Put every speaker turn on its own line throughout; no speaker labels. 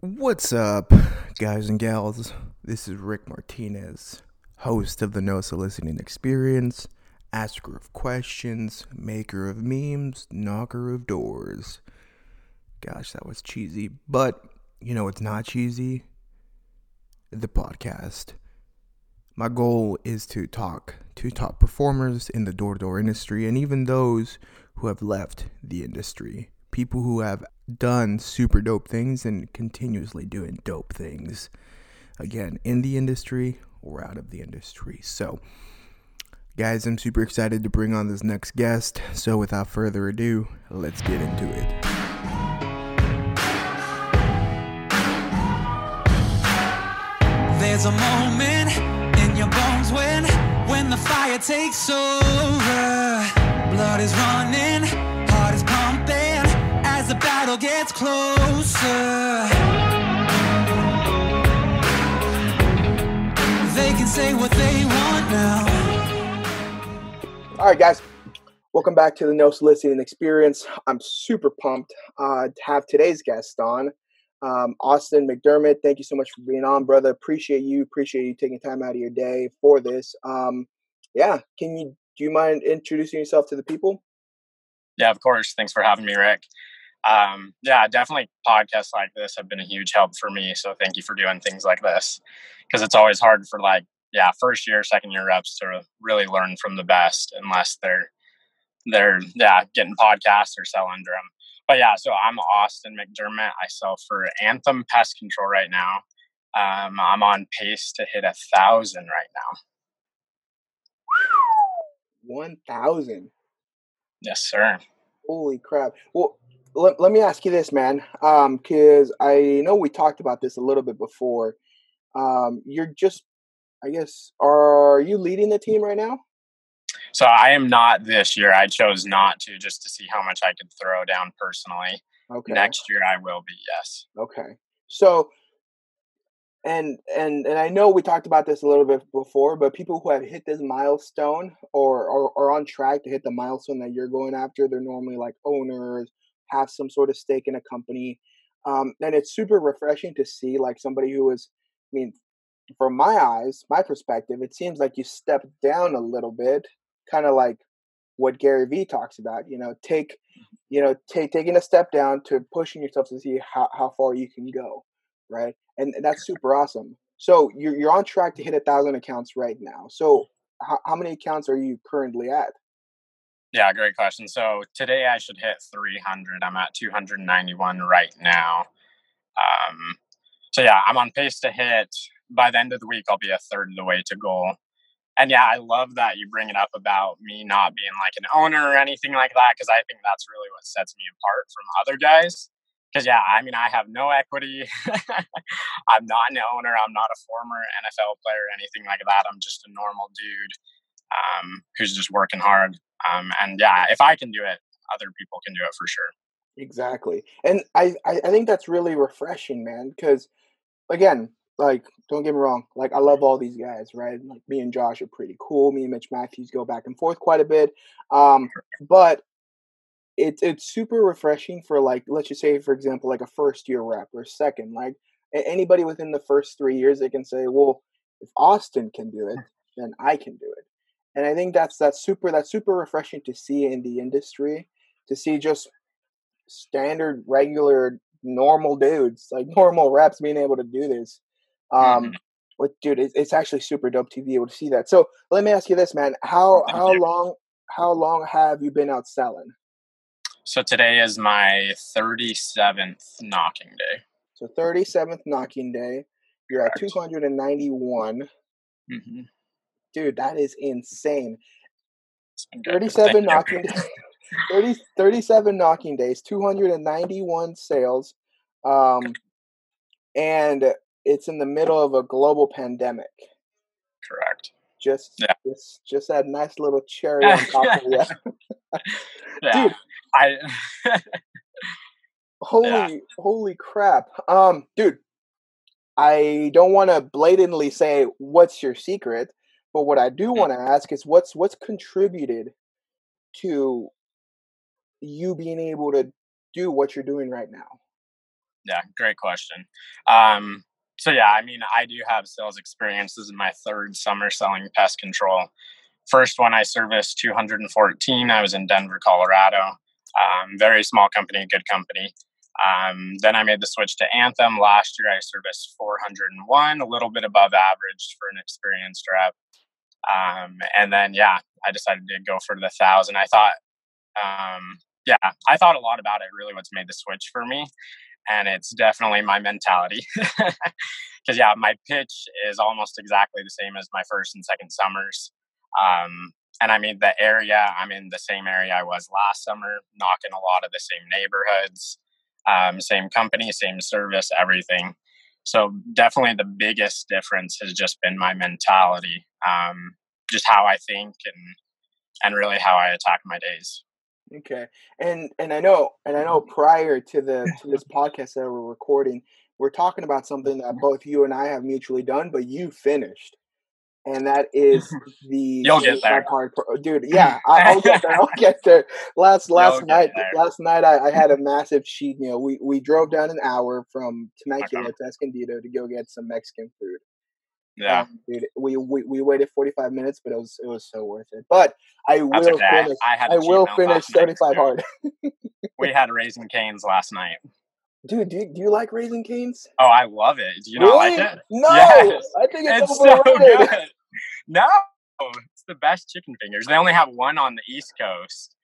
What's up, guys and gals? This is Rick Martinez, host of the No Soliciting Experience, asker of questions, maker of memes, knocker of doors. Gosh, that was cheesy, but you know it's not cheesy? The podcast. My goal is to talk to top performers in the door to door industry and even those who have left the industry. People who have done super dope things and continuously doing dope things. Again, in the industry or out of the industry. So, guys, I'm super excited to bring on this next guest. So, without further ado, let's get into it.
There's a moment in your bones when when the fire takes over. Blood is running, heart is pumping battle gets closer. They can say what they want now.
All right, guys. Welcome back to the No Soliciting Experience. I'm super pumped uh, to have today's guest on. Um, Austin McDermott, thank you so much for being on, brother. Appreciate you. Appreciate you taking time out of your day for this. Um, yeah, can you do you mind introducing yourself to the people?
Yeah, of course. Thanks for having me, Rick. Um, yeah, definitely podcasts like this have been a huge help for me. So thank you for doing things like this because it's always hard for like, yeah, first year, second year reps to really learn from the best unless they're, they're, yeah, getting podcasts or selling under them but yeah, so I'm Austin McDermott. I sell for Anthem Pest Control right now. Um, I'm on pace to hit a thousand right now.
One thousand.
Yes, sir.
Holy crap! Well, let, let me ask you this, man, because um, I know we talked about this a little bit before. Um, you're just, I guess, are you leading the team right now?
So I am not this year. I chose not to just to see how much I could throw down personally. Okay. Next year I will be, yes.
Okay. So and and and I know we talked about this a little bit before, but people who have hit this milestone or or are on track to hit the milestone that you're going after, they're normally like owners, have some sort of stake in a company. Um, and it's super refreshing to see like somebody who is I mean, from my eyes, my perspective, it seems like you step down a little bit kind of like what Gary Vee talks about, you know, take, you know, take taking a step down to pushing yourself to see how, how far you can go, right? And, and that's super awesome. So you're you're on track to hit a thousand accounts right now. So how, how many accounts are you currently at?
Yeah, great question. So today I should hit 300. I'm at 291 right now. Um, so yeah, I'm on pace to hit by the end of the week. I'll be a third of the way to goal and yeah, I love that you bring it up about me not being like an owner or anything like that because I think that's really what sets me apart from other guys. Because yeah, I mean, I have no equity. I'm not an owner. I'm not a former NFL player or anything like that. I'm just a normal dude um, who's just working hard. Um, and yeah, if I can do it, other people can do it for sure.
Exactly, and I I, think that's really refreshing, man. Because again, like don't get me wrong like i love all these guys right like me and josh are pretty cool me and mitch matthews go back and forth quite a bit um but it's it's super refreshing for like let's just say for example like a first year rep or second like anybody within the first three years they can say well if austin can do it then i can do it and i think that's that's super that's super refreshing to see in the industry to see just standard regular normal dudes like normal reps being able to do this um, mm-hmm. Dude, it's, it's actually super dope to be able to see that. So let me ask you this, man: how how long how long have you been out selling?
So today is my thirty seventh knocking day.
So thirty seventh knocking day. You're Correct. at two hundred and ninety one. Mm-hmm. Dude, that is insane. 37 knocking days. 30, 37 knocking days, 291 sales. Um, and it's in the middle of a global pandemic.
Correct.
Just yeah. just just that nice little cherry on top of that. yeah. Dude, I Holy yeah. holy crap. Um dude, I don't want to blatantly say what's your secret, but what I do mm. want to ask is what's what's contributed to you being able to do what you're doing right now.
Yeah, great question. Um, so yeah, I mean, I do have sales experience. This is my third summer selling pest control. First one I serviced 214. I was in Denver, Colorado. Um, very small company, good company. Um, then I made the switch to Anthem. Last year I serviced 401, a little bit above average for an experienced rep. Um, and then yeah, I decided to go for the thousand. I thought, um, yeah, I thought a lot about it. Really, what's made the switch for me, and it's definitely my mentality. Because yeah, my pitch is almost exactly the same as my first and second summers. Um, and I mean, the area I'm in the same area I was last summer, knocking a lot of the same neighborhoods, um, same company, same service, everything. So definitely the biggest difference has just been my mentality, um, just how I think and and really how I attack my days.
Okay, and and I know and I know prior to the to this podcast that we're recording, we're talking about something that both you and I have mutually done, but you finished and that is the
you'll get there,
part, dude. Yeah, I, will get there. I'll get there. Last last night, last night I, I, had a massive cheat meal. We we drove down an hour from Temecula okay. to Escondido to go get some Mexican food.
Yeah,
um, dude, we, we we waited forty five minutes, but it was it was so worth it. But I That's will okay. finish. I, I, I will finish seventy five hard.
we had Raising Cane's last night.
Dude, do you, do you like Raising Cane's?
Oh, I love it. Do you really? not like it?
No, yes. I think it's, it's overrated. So good.
No, it's the best chicken fingers. They only have one on the East Coast.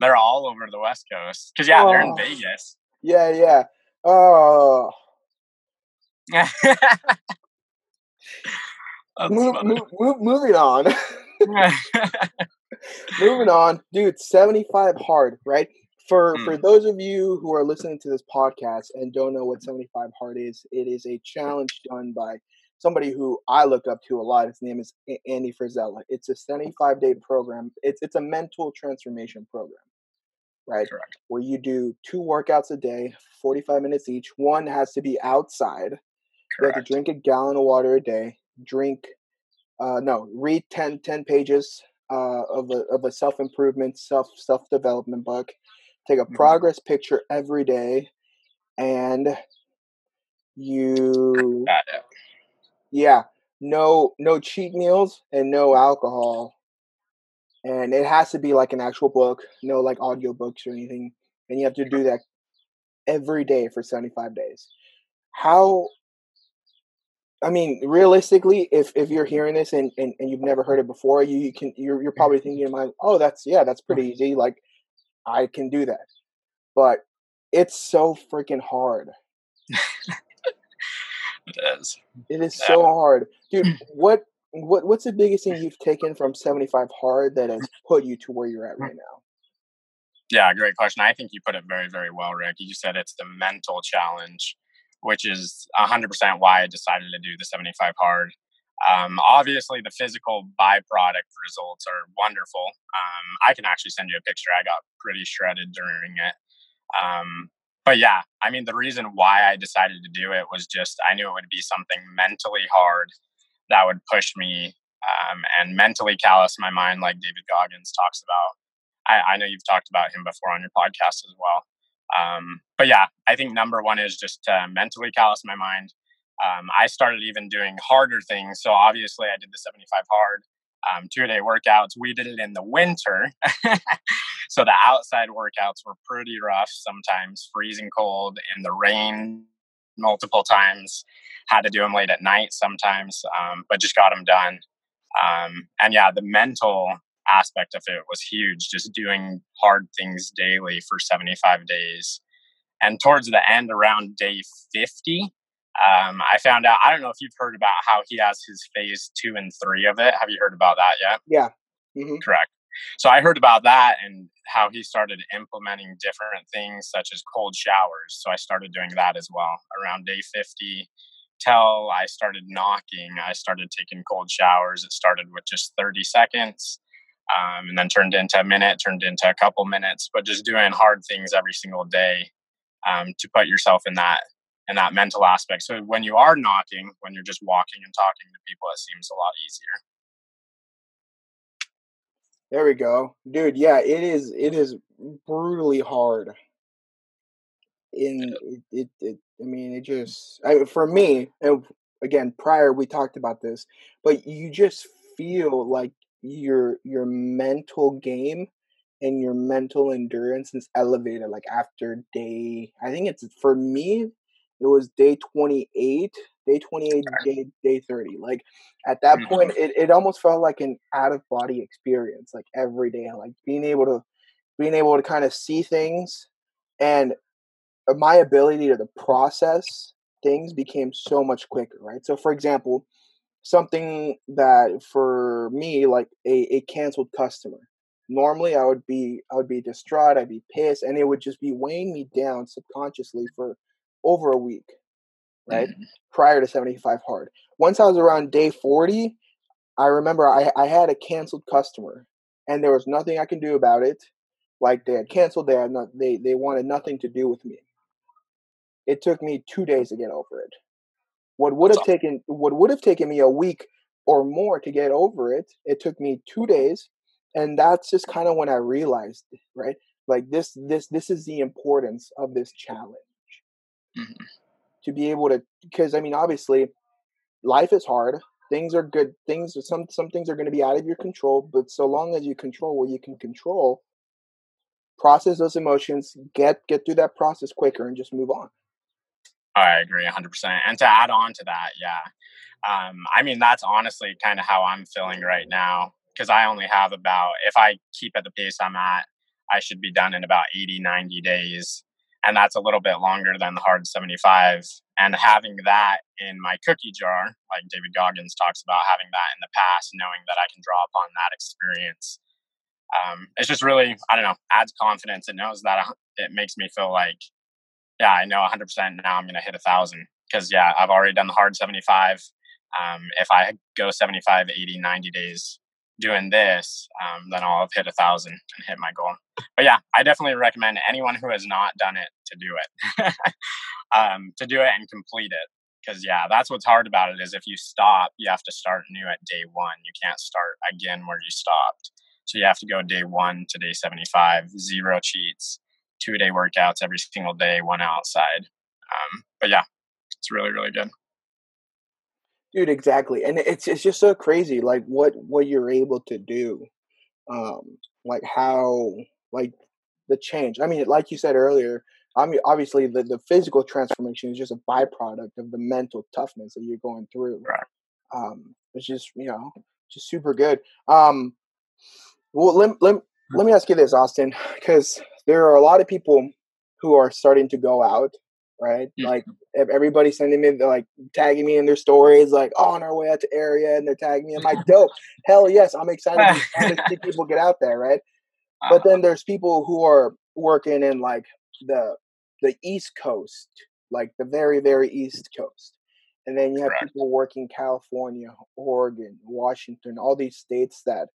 They're all over the West Coast. Because yeah, oh. they're in oh. Vegas.
Yeah, yeah. Oh. move, move, move, moving on. moving on, dude. Seventy-five hard, right? For mm. for those of you who are listening to this podcast and don't know what seventy-five hard is, it is a challenge done by somebody who I look up to a lot. His name is Andy Frisella. It's a 75 day program. It's it's a mental transformation program, right?
Correct.
Where you do two workouts a day, 45 minutes each. One has to be outside. Correct. You have to drink a gallon of water a day. Drink, uh, no, read 10, 10 pages uh, of a of a self improvement, self self development book. Take a mm-hmm. progress picture every day, and you yeah, no no cheat meals and no alcohol. And it has to be like an actual book, no like audio books or anything. And you have to do that every day for 75 days. How I mean, realistically, if if you're hearing this and, and, and you've never heard it before, you, you can you're you're probably thinking in mind, oh, that's yeah, that's pretty easy. Like I can do that. But it's so freaking hard.
It is.
It is yeah. so hard, dude. What what what's the biggest thing you've taken from seventy five hard that has put you to where you're at right now?
Yeah, great question. I think you put it very very well, Rick. You said it's the mental challenge, which is hundred percent why I decided to do the seventy five hard. Um, obviously, the physical byproduct results are wonderful. Um, I can actually send you a picture. I got pretty shredded during it. Um, but yeah, I mean, the reason why I decided to do it was just I knew it would be something mentally hard that would push me um, and mentally callous my mind, like David Goggins talks about. I, I, know you've talked about him before on your podcast as well. Um, but yeah, I think number one is just to mentally callous my mind. Um, I started even doing harder things. So obviously, I did the 75 hard um, two day workouts. We did it in the winter. so the outside workouts were pretty rough sometimes, freezing cold in the rain multiple times. Had to do them late at night sometimes, um, but just got them done. Um, and yeah, the mental aspect of it was huge, just doing hard things daily for 75 days. And towards the end, around day 50, um, I found out, I don't know if you've heard about how he has his phase two and three of it. Have you heard about that yet?
Yeah. Mm-hmm.
Correct. So I heard about that and how he started implementing different things such as cold showers. So I started doing that as well around day 50 till I started knocking. I started taking cold showers. It started with just 30 seconds um, and then turned into a minute, turned into a couple minutes, but just doing hard things every single day um, to put yourself in that and that mental aspect. So when you are knocking, when you're just walking and talking to people, it seems a lot easier.
There we go, dude. Yeah, it is. It is brutally hard. In it, it, it I mean, it just I, for me. And again, prior we talked about this, but you just feel like your your mental game and your mental endurance is elevated. Like after day, I think it's for me, it was day twenty eight day 28 day, day 30 like at that mm-hmm. point it, it almost felt like an out of body experience like every day like being able to being able to kind of see things and uh, my ability to process things became so much quicker right? So for example something that for me like a, a canceled customer. Normally i would be i would be distraught i'd be pissed and it would just be weighing me down subconsciously for over a week right? Mm-hmm. Prior to 75 hard. Once I was around day 40, I remember I, I had a canceled customer and there was nothing I can do about it. Like they had canceled, they had not they they wanted nothing to do with me. It took me two days to get over it. What would have taken what would have taken me a week or more to get over it, it took me two days. And that's just kind of when I realized, right? Like this this this is the importance of this challenge. Mm-hmm to be able to because I mean obviously life is hard. Things are good. Things some some things are going to be out of your control, but so long as you control what you can control, process those emotions, get get through that process quicker, and just move on.
I agree 100%. And to add on to that, yeah, um, I mean that's honestly kind of how I'm feeling right now because I only have about if I keep at the pace I'm at, I should be done in about 80, 90 days and that's a little bit longer than the hard 75 and having that in my cookie jar like david goggins talks about having that in the past knowing that i can draw upon that experience um, it's just really i don't know adds confidence. It knows that it makes me feel like yeah i know 100% now i'm going to hit a thousand. Because yeah i've already done the hard 75 um, if i go 75 80 90 days doing this, um, then I'll have hit a thousand and hit my goal. But yeah, I definitely recommend anyone who has not done it to do it, um, to do it and complete it. Because yeah, that's what's hard about it is if you stop, you have to start new at day one. You can't start again where you stopped. So you have to go day one to day seventy-five, zero cheats, two day workouts every single day, one outside. Um, but yeah, it's really really good
dude exactly and it's it's just so crazy like what what you're able to do um like how like the change i mean like you said earlier i mean obviously the, the physical transformation is just a byproduct of the mental toughness that you're going through
right.
um it's just you know just super good um well let, let, let me ask you this austin because there are a lot of people who are starting to go out right? Mm-hmm. Like everybody's sending me, like tagging me in their stories, like oh, on our way out to area, and they're tagging me. I'm like, dope, hell yes, I'm excited to see people get out there, right? Uh-huh. But then there's people who are working in like the the East Coast, like the very very East Coast, and then you have Correct. people working California, Oregon, Washington, all these states that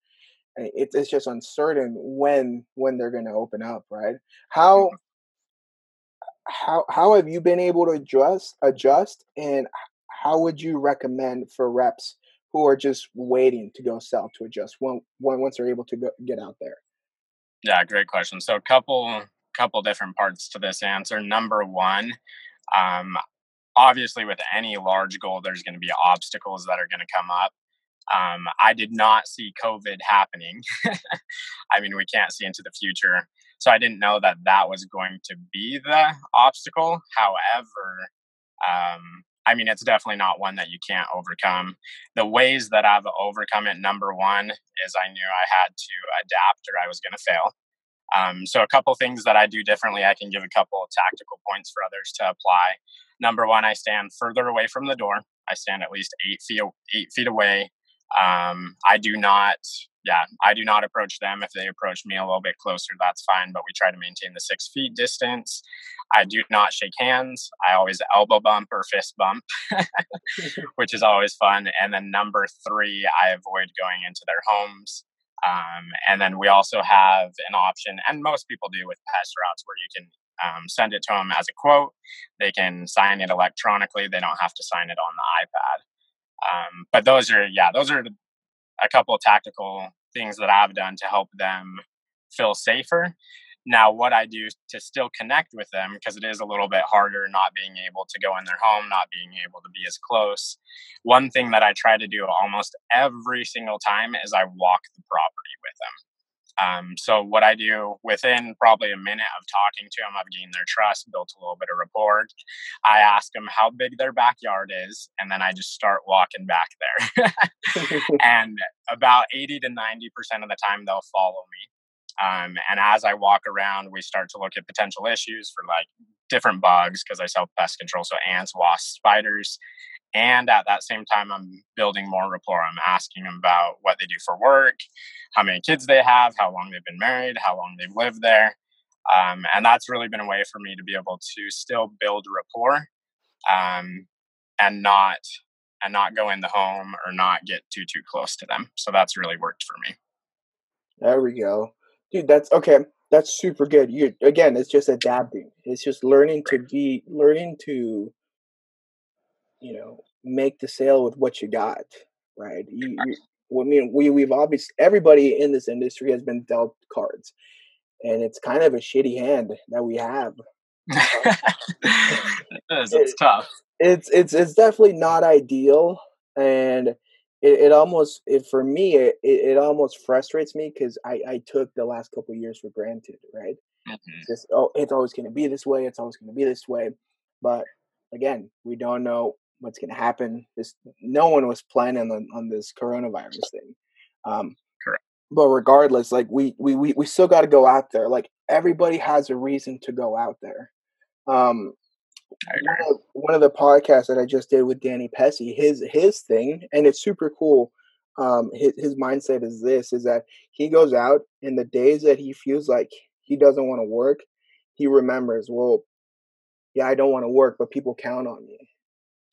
eh, it's it's just uncertain when when they're going to open up, right? How mm-hmm how how have you been able to adjust adjust and how would you recommend for reps who are just waiting to go sell to adjust when, when once they're able to go, get out there
yeah great question so a couple couple different parts to this answer number one um, obviously with any large goal there's going to be obstacles that are going to come up um, I did not see COVID happening. I mean, we can't see into the future. So I didn't know that that was going to be the obstacle. However, um, I mean, it's definitely not one that you can't overcome. The ways that I've overcome it, number one, is I knew I had to adapt or I was going to fail. Um, so, a couple things that I do differently, I can give a couple of tactical points for others to apply. Number one, I stand further away from the door. I stand at least eight feet eight feet away um, I do not, yeah, I do not approach them. If they approach me a little bit closer, that's fine, but we try to maintain the six feet distance. I do not shake hands. I always elbow bump or fist bump, which is always fun. And then number three, I avoid going into their homes. Um, and then we also have an option, and most people do with PestRoutes, where you can um, send it to them as a quote. They can sign it electronically. They don't have to sign it on the iPad. Um, but those are, yeah, those are a couple of tactical things that I've done to help them feel safer. now, what I do to still connect with them, because it is a little bit harder not being able to go in their home, not being able to be as close. One thing that I try to do almost every single time is I walk the property with them. Um, so what I do within probably a minute of talking to them, I've gained their trust, built a little bit of rapport. I ask them how big their backyard is, and then I just start walking back there. and about 80 to 90% of the time, they'll follow me. Um, and as I walk around, we start to look at potential issues for like different bugs because I sell pest control, so ants, wasps, spiders. And at that same time, I'm building more rapport. I'm asking them about what they do for work, how many kids they have, how long they've been married, how long they've lived there. Um, and that's really been a way for me to be able to still build rapport um, and not and not go in the home or not get too too close to them. So that's really worked for me.
There we go dude that's okay that's super good you again it's just adapting it's just learning to be learning to you know make the sale with what you got right you, you I mean, we we've obviously everybody in this industry has been dealt cards, and it's kind of a shitty hand that we have.
it is. It's it, tough.
It's it's it's definitely not ideal, and it, it almost it, for me it, it almost frustrates me because I, I took the last couple years for granted right mm-hmm. just oh it's always going to be this way it's always going to be this way but again we don't know what's going to happen this no one was planning on, on this coronavirus thing um
correct
but regardless like we we we, we still got to go out there like everybody has a reason to go out there um one of, one of, the podcasts that I just did with Danny Pesce, his his thing, and it's super cool. Um, his his mindset is this: is that he goes out in the days that he feels like he doesn't want to work, he remembers, well, yeah, I don't want to work, but people count on me.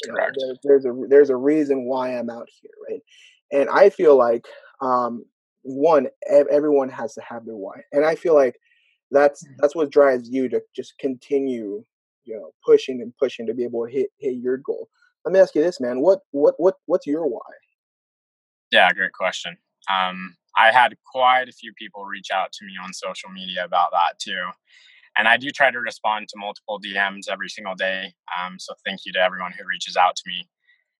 Correct.
There, there's a there's a reason why I'm out here, right? And I feel like um, one, everyone has to have their why, and I feel like that's mm-hmm. that's what drives you to just continue you know pushing and pushing to be able to hit hit your goal. Let me ask you this, man. What what what what's your why?
Yeah, great question. Um, I had quite a few people reach out to me on social media about that too. And I do try to respond to multiple DMs every single day. Um, so thank you to everyone who reaches out to me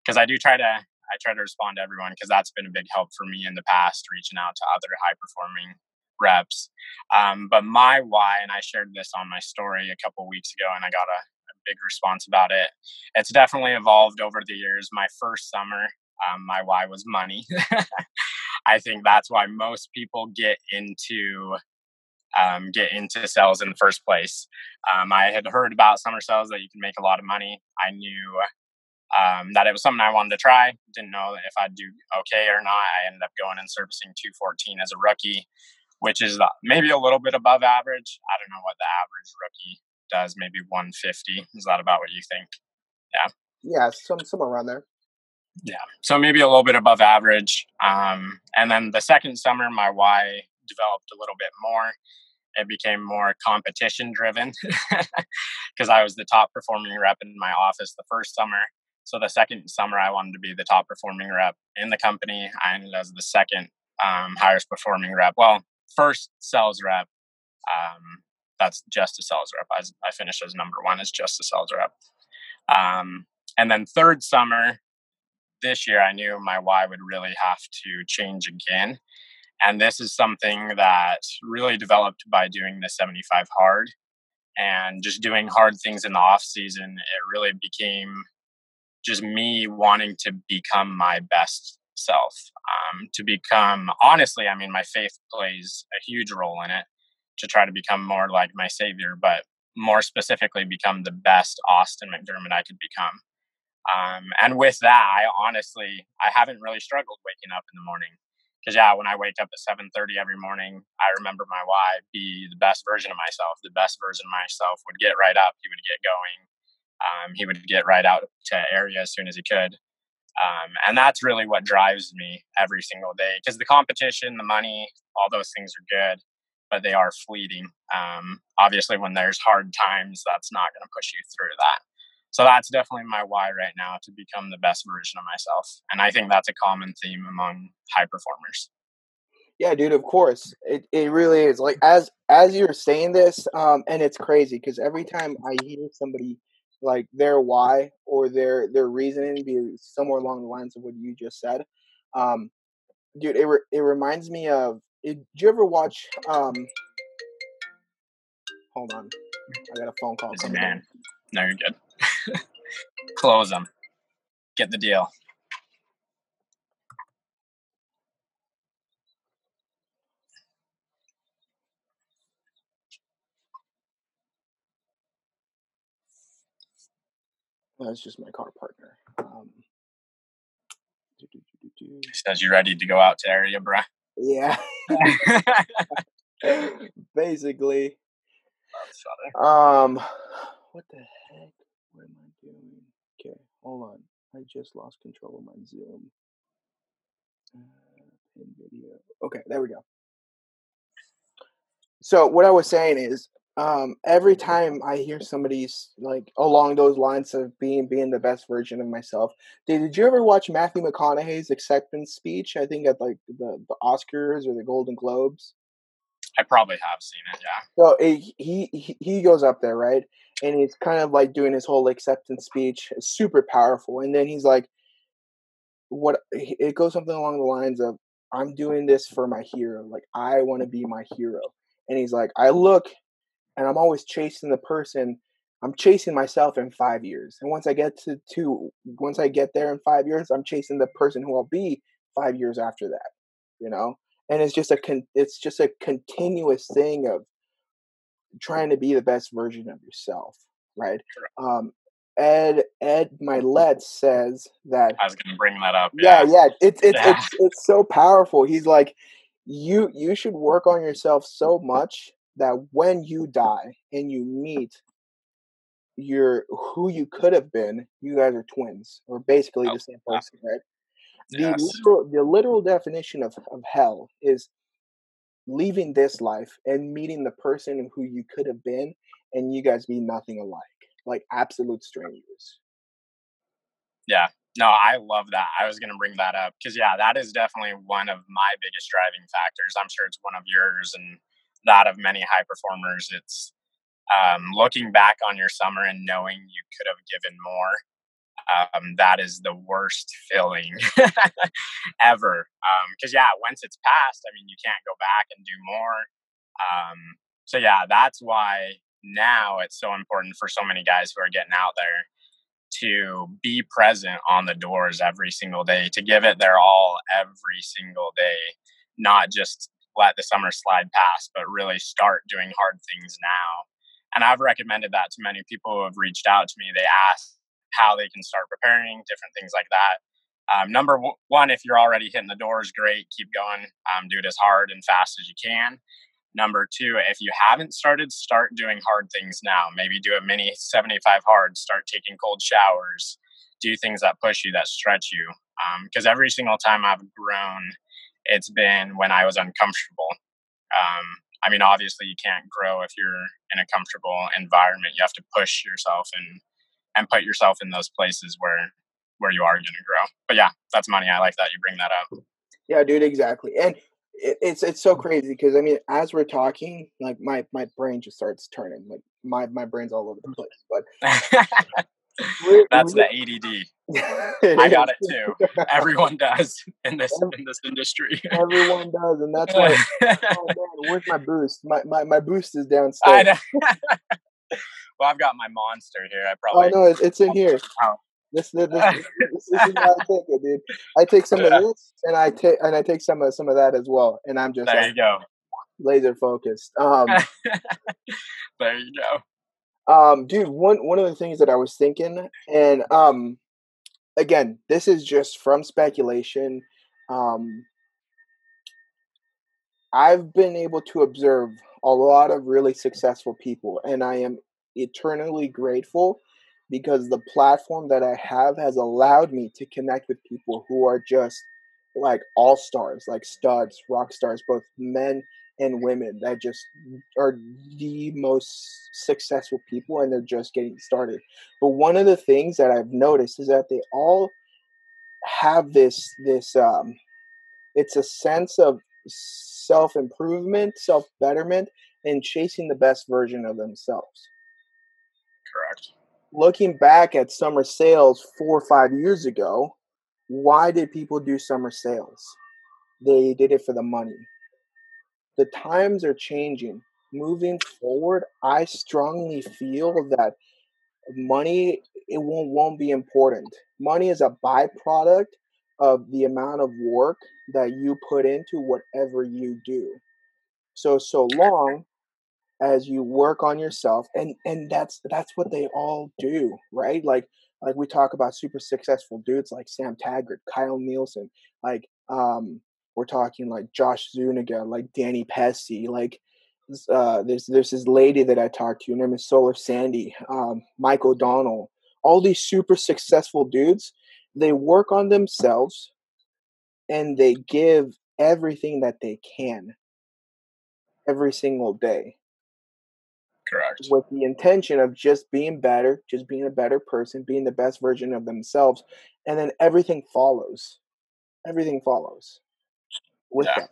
because I do try to I try to respond to everyone because that's been a big help for me in the past, reaching out to other high performing reps. Um, but my why, and I shared this on my story a couple weeks ago, and I got a, a, big response about it. It's definitely evolved over the years. My first summer, um, my why was money. I think that's why most people get into um, get into sales in the first place. Um, I had heard about summer sales that you can make a lot of money. I knew um, that it was something I wanted to try. Didn't know if I'd do okay or not. I ended up going and servicing 214 as a rookie which is maybe a little bit above average. I don't know what the average rookie does, maybe 150. Is that about what you think? Yeah.
Yeah, some somewhere around there.
Yeah, so maybe a little bit above average. Um, and then the second summer, my why developed a little bit more. It became more competition driven because I was the top performing rep in my office the first summer. So the second summer, I wanted to be the top performing rep in the company. I ended as the second um, highest performing rep. Well, first sales rep. Um, that's just a sales rep. I, I finished as number one as just a sales rep. Um, and then third summer this year, I knew my why would really have to change again. And this is something that really developed by doing the 75 hard and just doing hard things in the off season. It really became just me wanting to become my best self um, to become honestly i mean my faith plays a huge role in it to try to become more like my savior but more specifically become the best austin mcdermott i could become um, and with that i honestly i haven't really struggled waking up in the morning because yeah when i wake up at 7.30 every morning i remember my why be the best version of myself the best version of myself would get right up he would get going um, he would get right out to area as soon as he could um, and that's really what drives me every single day because the competition, the money, all those things are good, but they are fleeting. Um, obviously, when there's hard times, that's not going to push you through that. So that's definitely my why right now to become the best version of myself. And I think that's a common theme among high performers.
Yeah, dude. Of course, it it really is. Like as as you're saying this, um, and it's crazy because every time I hear somebody like their why or their their reasoning be somewhere along the lines of what you just said, um, dude, it re- it reminds me of. It, did you ever watch? Um, hold on, I got a phone call. Coming in.
man. No, you're good. Close them. Get the deal.
That's just my car partner. Um, do, do, do, do, do.
He says you ready to go out to area, bruh.
Yeah, basically. Um, what the heck? What am I doing? Okay, hold on. I just lost control of my Zoom. Uh, pin video. Okay, there we go. So what I was saying is, um, every time I hear somebody's like along those lines of being being the best version of myself, did, did you ever watch Matthew McConaughey's acceptance speech? I think at like the the Oscars or the Golden Globes.
I probably have seen it, yeah.
So eh, he he he goes up there, right? And he's kind of like doing his whole acceptance speech, it's super powerful. And then he's like, "What?" It goes something along the lines of, "I'm doing this for my hero. Like I want to be my hero." And he's like, "I look, and I'm always chasing the person. I'm chasing myself in five years. And once I get to to once I get there in five years, I'm chasing the person who I'll be five years after that. You know." and it's just a con- it's just a continuous thing of trying to be the best version of yourself right um ed ed Mylett says that
I was gonna bring that up.
yeah yeah it's it's
Yeah.
it's it's so powerful he's like you you should work on yourself so much that when you die and you meet your who you could have been you guys are twins or basically
Oh,
the same person right the
Yes.
literal, the literal definition of, of hell is leaving this life and meeting the person who you could have been and you guys be nothing alike like absolute strangers
Yeah. No, I love that. I was going to bring that up because, yeah, that is definitely one of my biggest driving factors. I'm sure it's one of yours and that of many high performers. It's um, looking back on your summer and knowing you could have given more. Um, that is the worst feeling ever. Because, yeah, once it's passed, I mean, you can't go back and do more. Um, so, yeah, that's why now it's so important for so many guys who are getting out there to be present on the doors every single day, to give it their all every single day, not just let the summer slide past, but really start doing hard things now. And I've recommended that to many people who have reached out to me. They ask how they can start preparing, different things like that. Um, number one, if you're already hitting the doors, great, keep going. Um, do it as hard and fast as you can. Number two, if you haven't started, start doing hard things now. Maybe do a mini 75 hard, start taking cold showers, do things that push you, that stretch you. Because every single time I've grown, it's been when I was uncomfortable. Um, I mean, obviously, you can't grow if you're in a comfortable environment. You have to push yourself and and put yourself in those places where where you are going to grow. But yeah, that's money. I like that you bring that up.
yeah dude exactly and it, it's it's so mm. crazy because i mean as we're talking like my my brain just starts turning like my my brain's all over the mm. place but we're-
that's the ADD. I got it too. Everyone does in this in this industry.
everyone does and that's why oh man where's my boost my my, my boost is
I
downstairs
know. Well, I've got my monster here. I
oh
probably
no it's, it's in here
Oh.
this this, this, this, this is how i take it dude i take some of this and i take and i take some of some of that as well and i'm just
there
like
you go.
laser focused um
There you go.
Um, dude, one one of the things that I was thinking, and um, again, this is just from speculation. Um, I've been able to observe a lot of really successful people, and I am eternally grateful because the platform that I have has allowed me to connect with people who are just like all stars, like studs, rock stars, both men and women that just are the most successful people and they're just getting started. But one of the things that I've noticed is that they all have this this um it's a sense of self improvement, self betterment, and chasing the best version of themselves.
Correct.
Looking back at summer sales four or five years ago, why did people do summer sales? They did it for the money. The times are changing. Moving forward, I strongly feel that money it won't won't be important. Money is a byproduct of the amount of work that you put into whatever you do. So so long as you work on yourself and and that's that's what they all do, right? Like like we talk about super successful dudes like Sam Taggart, Kyle Nielsen, like um we're talking like Josh Zuniga, like Danny Pesce, like uh, there's there's this lady that I talked to, her name is Solar Sandy, um, Mike O'Donnell, all these super successful dudes. They work on themselves, and they give everything that they can every single day.
Correct.
With the intention of just being better, just being a better person, being the best version of themselves, and then everything follows. Everything follows with
Yeah.
that.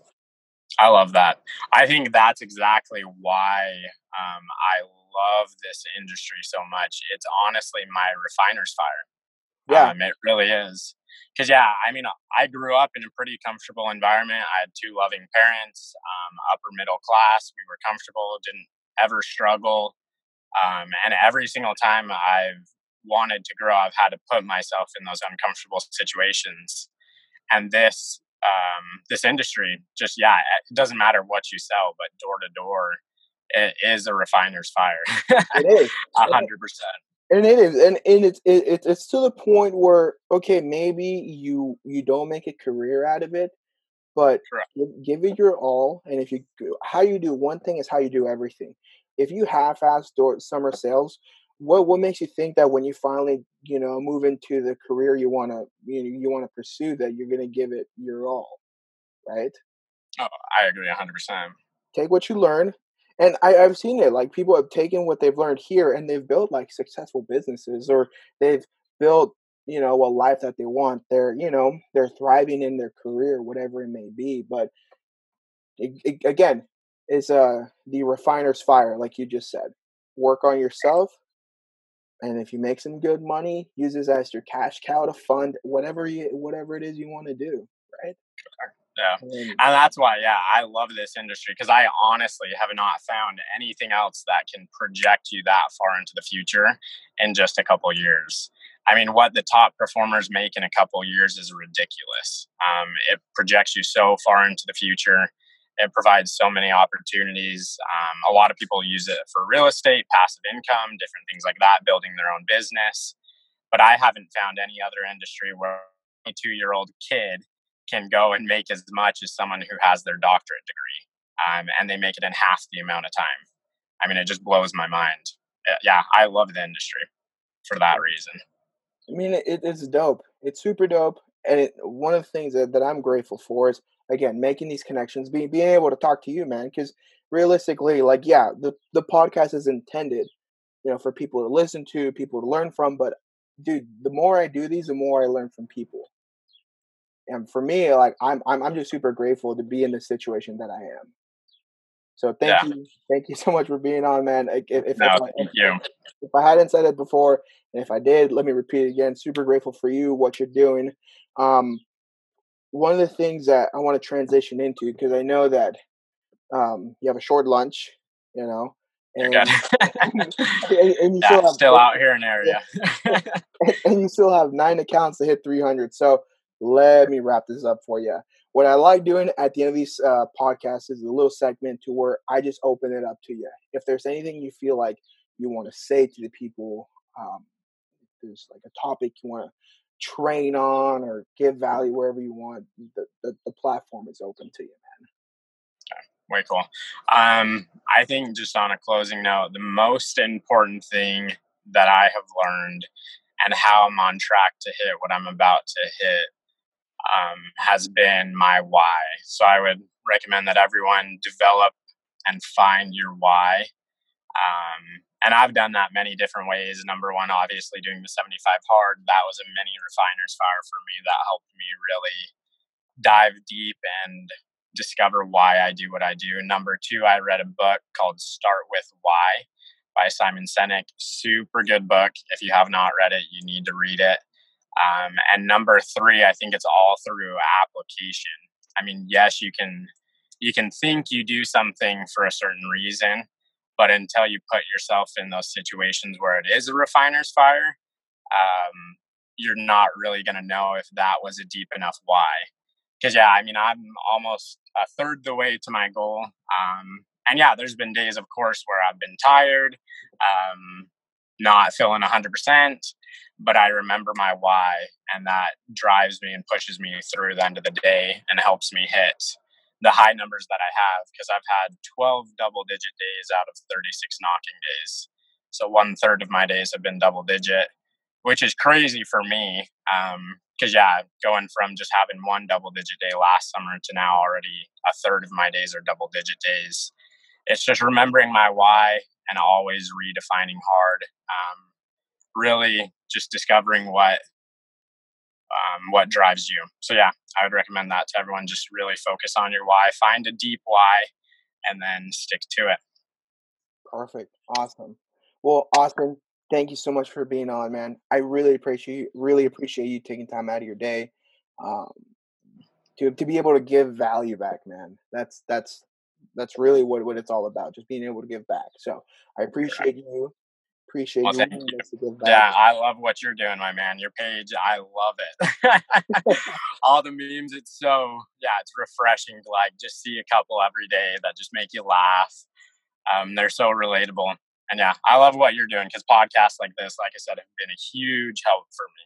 I love that. I think that's exactly why um, I love this industry so much. It's honestly my refiner's fire.
Yeah.
Um, it really is. Because, yeah, I mean, I grew up in a pretty comfortable environment. I had two loving parents, um, upper middle class. We were comfortable, didn't ever struggle. Um, and every single time I've wanted to grow, I've had to put myself in those uncomfortable situations. And this um, this industry, just yeah, it doesn't matter what you sell, but door to door, it is a refiner's fire.
It is.
A hundred percent.
and it is and, and it's it, it- it's to the point where okay maybe you you don't make a career out of it but
Correct.
give, it your all and if you how you do one thing is how you do everything if you half-ass door summer sales what what makes you think that when you finally you know move into the career you want to you know, you want to pursue that you're going to give it your all right
Oh, I agree a hundred percent.
take what you learn and I, i've seen it like people have taken what they've learned here and they've built like successful businesses or they've built you know a life that they want they're you know they're thriving in their career whatever it may be but it, it, again it's uh the refiner's fire like you just said work on yourself and if you make some good money use this as your cash cow to fund whatever you whatever it is you want to do right
Yeah.
And-
And that's why, yeah, I love this industry because I honestly have not found anything else that can project you that far into the future in just a couple years. I mean, what the top performers make in a couple years is ridiculous. Um, it projects you so far into the future. It provides so many opportunities. Um, a lot of people use it for real estate, passive income, different things like that, building their own business. But I haven't found any other industry where a two year old kid can go and make as much as someone who has their doctorate degree, um, and they make it in half the amount of time. I mean, it just blows my mind. Uh, Yeah, I love the industry for that reason.
I mean, it, it's dope. It's super dope. And it, one of the things that, that I'm grateful for is, again, making these connections, being, being able to talk to you, man. Because realistically, like, yeah, the, the podcast is intended, you know, for people to listen to, people to learn from. But, dude, the more I do these, the more I learn from people. And for me, like, I'm, I'm, I'm just super grateful to be in the situation that I am. So thank
Yeah.
you, thank you so much for being on, man. If, if,
No, thank you.
if I hadn't said it before, and if I did, let me repeat it again. Super grateful for you, what you're doing. Um, one of the things that I want to transition into because I know that um, you have a short lunch, you know, and, and, and you still have
still out here in area.
and you still have nine accounts to hit 300. So let me wrap this up for you. What I like doing at the end of these uh, podcasts is a little segment to where I just open it up to you. If there's anything you feel like you want to say to the people, um, there's like a topic you want to train on or give value wherever you want, the, the, the platform is open to you.
Okay, way cool. Um, I think just on a closing note, the most important thing that I have learned and how I'm on track to hit what I'm about to hit um, has been my why. So I would recommend that everyone develop and find your why. Um, and I've done that many different ways. Number one, obviously doing the 75 hard. That was a mini refiner's fire for me that helped me really dive deep and discover why I do what I do. Number two, I read a book called Start with Why by Simon Sinek. Super good book. If you have not read it, you need to read it. Um, and number three, I think it's all through application. I mean, yes, you can you can think you do something for a certain reason, but until you put yourself in those situations where it is a refiner's fire, um, you're not really going to know if that was a deep enough why. Because yeah, I mean, I'm almost a third the way to my goal. Um, and yeah, there's been days, of course, where I've been tired, um, not feeling 100%, but I remember my why, and that drives me and pushes me through the end of the day and helps me hit the high numbers that I have because I've had 12 double digit days out of 36 knocking days. So one third of my days have been double digit, which is crazy for me. Because, um, yeah, going from just having one double digit day last summer to now already a third of my days are double digit days it's just remembering my why and always redefining hard. Um, really, just discovering what um, what drives you. So yeah, I would recommend that to everyone. Just really focus on your why. Find a deep why, and then stick to it.
Perfect. Awesome. Well, Austin, thank you so much for being on, man. I really appreciate you. really appreciate you taking time out of your day um, to to be able to give value back, man. That's that's that's really what, what it's all about, just being able to give back. So I appreciate you. Appreciate well, you.
Yeah, I love what you're doing, my man. Your page, I love it. all the memes, it's so yeah, it's refreshing to like just see a couple every day that just make you laugh. Um, they're so relatable. And yeah, I love what you're doing because podcasts like this, like I said, have been a huge help for me.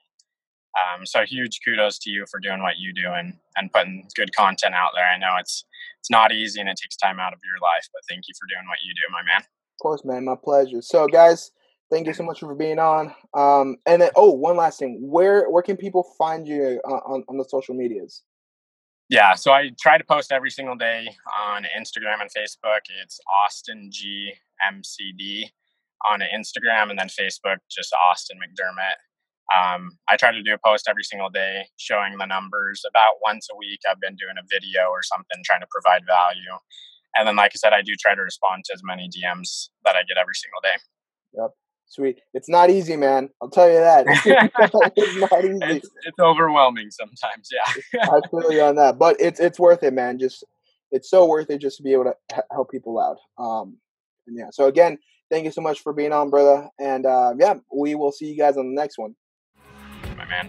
Um, so huge kudos to you for doing what you do and, and putting good content out there. I know it's it's not easy and it takes time out of your life, but thank you for doing what you do, my man.
Of course, man, my pleasure. So, guys, thank you so much for being on. Um, and then, oh, one last thing, where where can people find you uh, on on the social medias?
Yeah, so I try to post every single day on Instagram and Facebook. It's Austin G MCD on Instagram, and then Facebook, just Austin McDermott. Um, I try to do a post every single day showing the numbers. About once a week, I've been doing a video or something trying to provide value. And then, like I said, I do try to respond to as many DMs that I get every single day.
Yep. Sweet. It's not easy, man. I'll tell you that.
it's not easy. It's, it's overwhelming sometimes. Yeah.
I feel you on that, but it's it's worth it, man. Just it's so worth it just to be able to help people out. Um, and yeah. So again, thank you so much for being on, brother. And uh, yeah, we will see you guys on the next one
My man.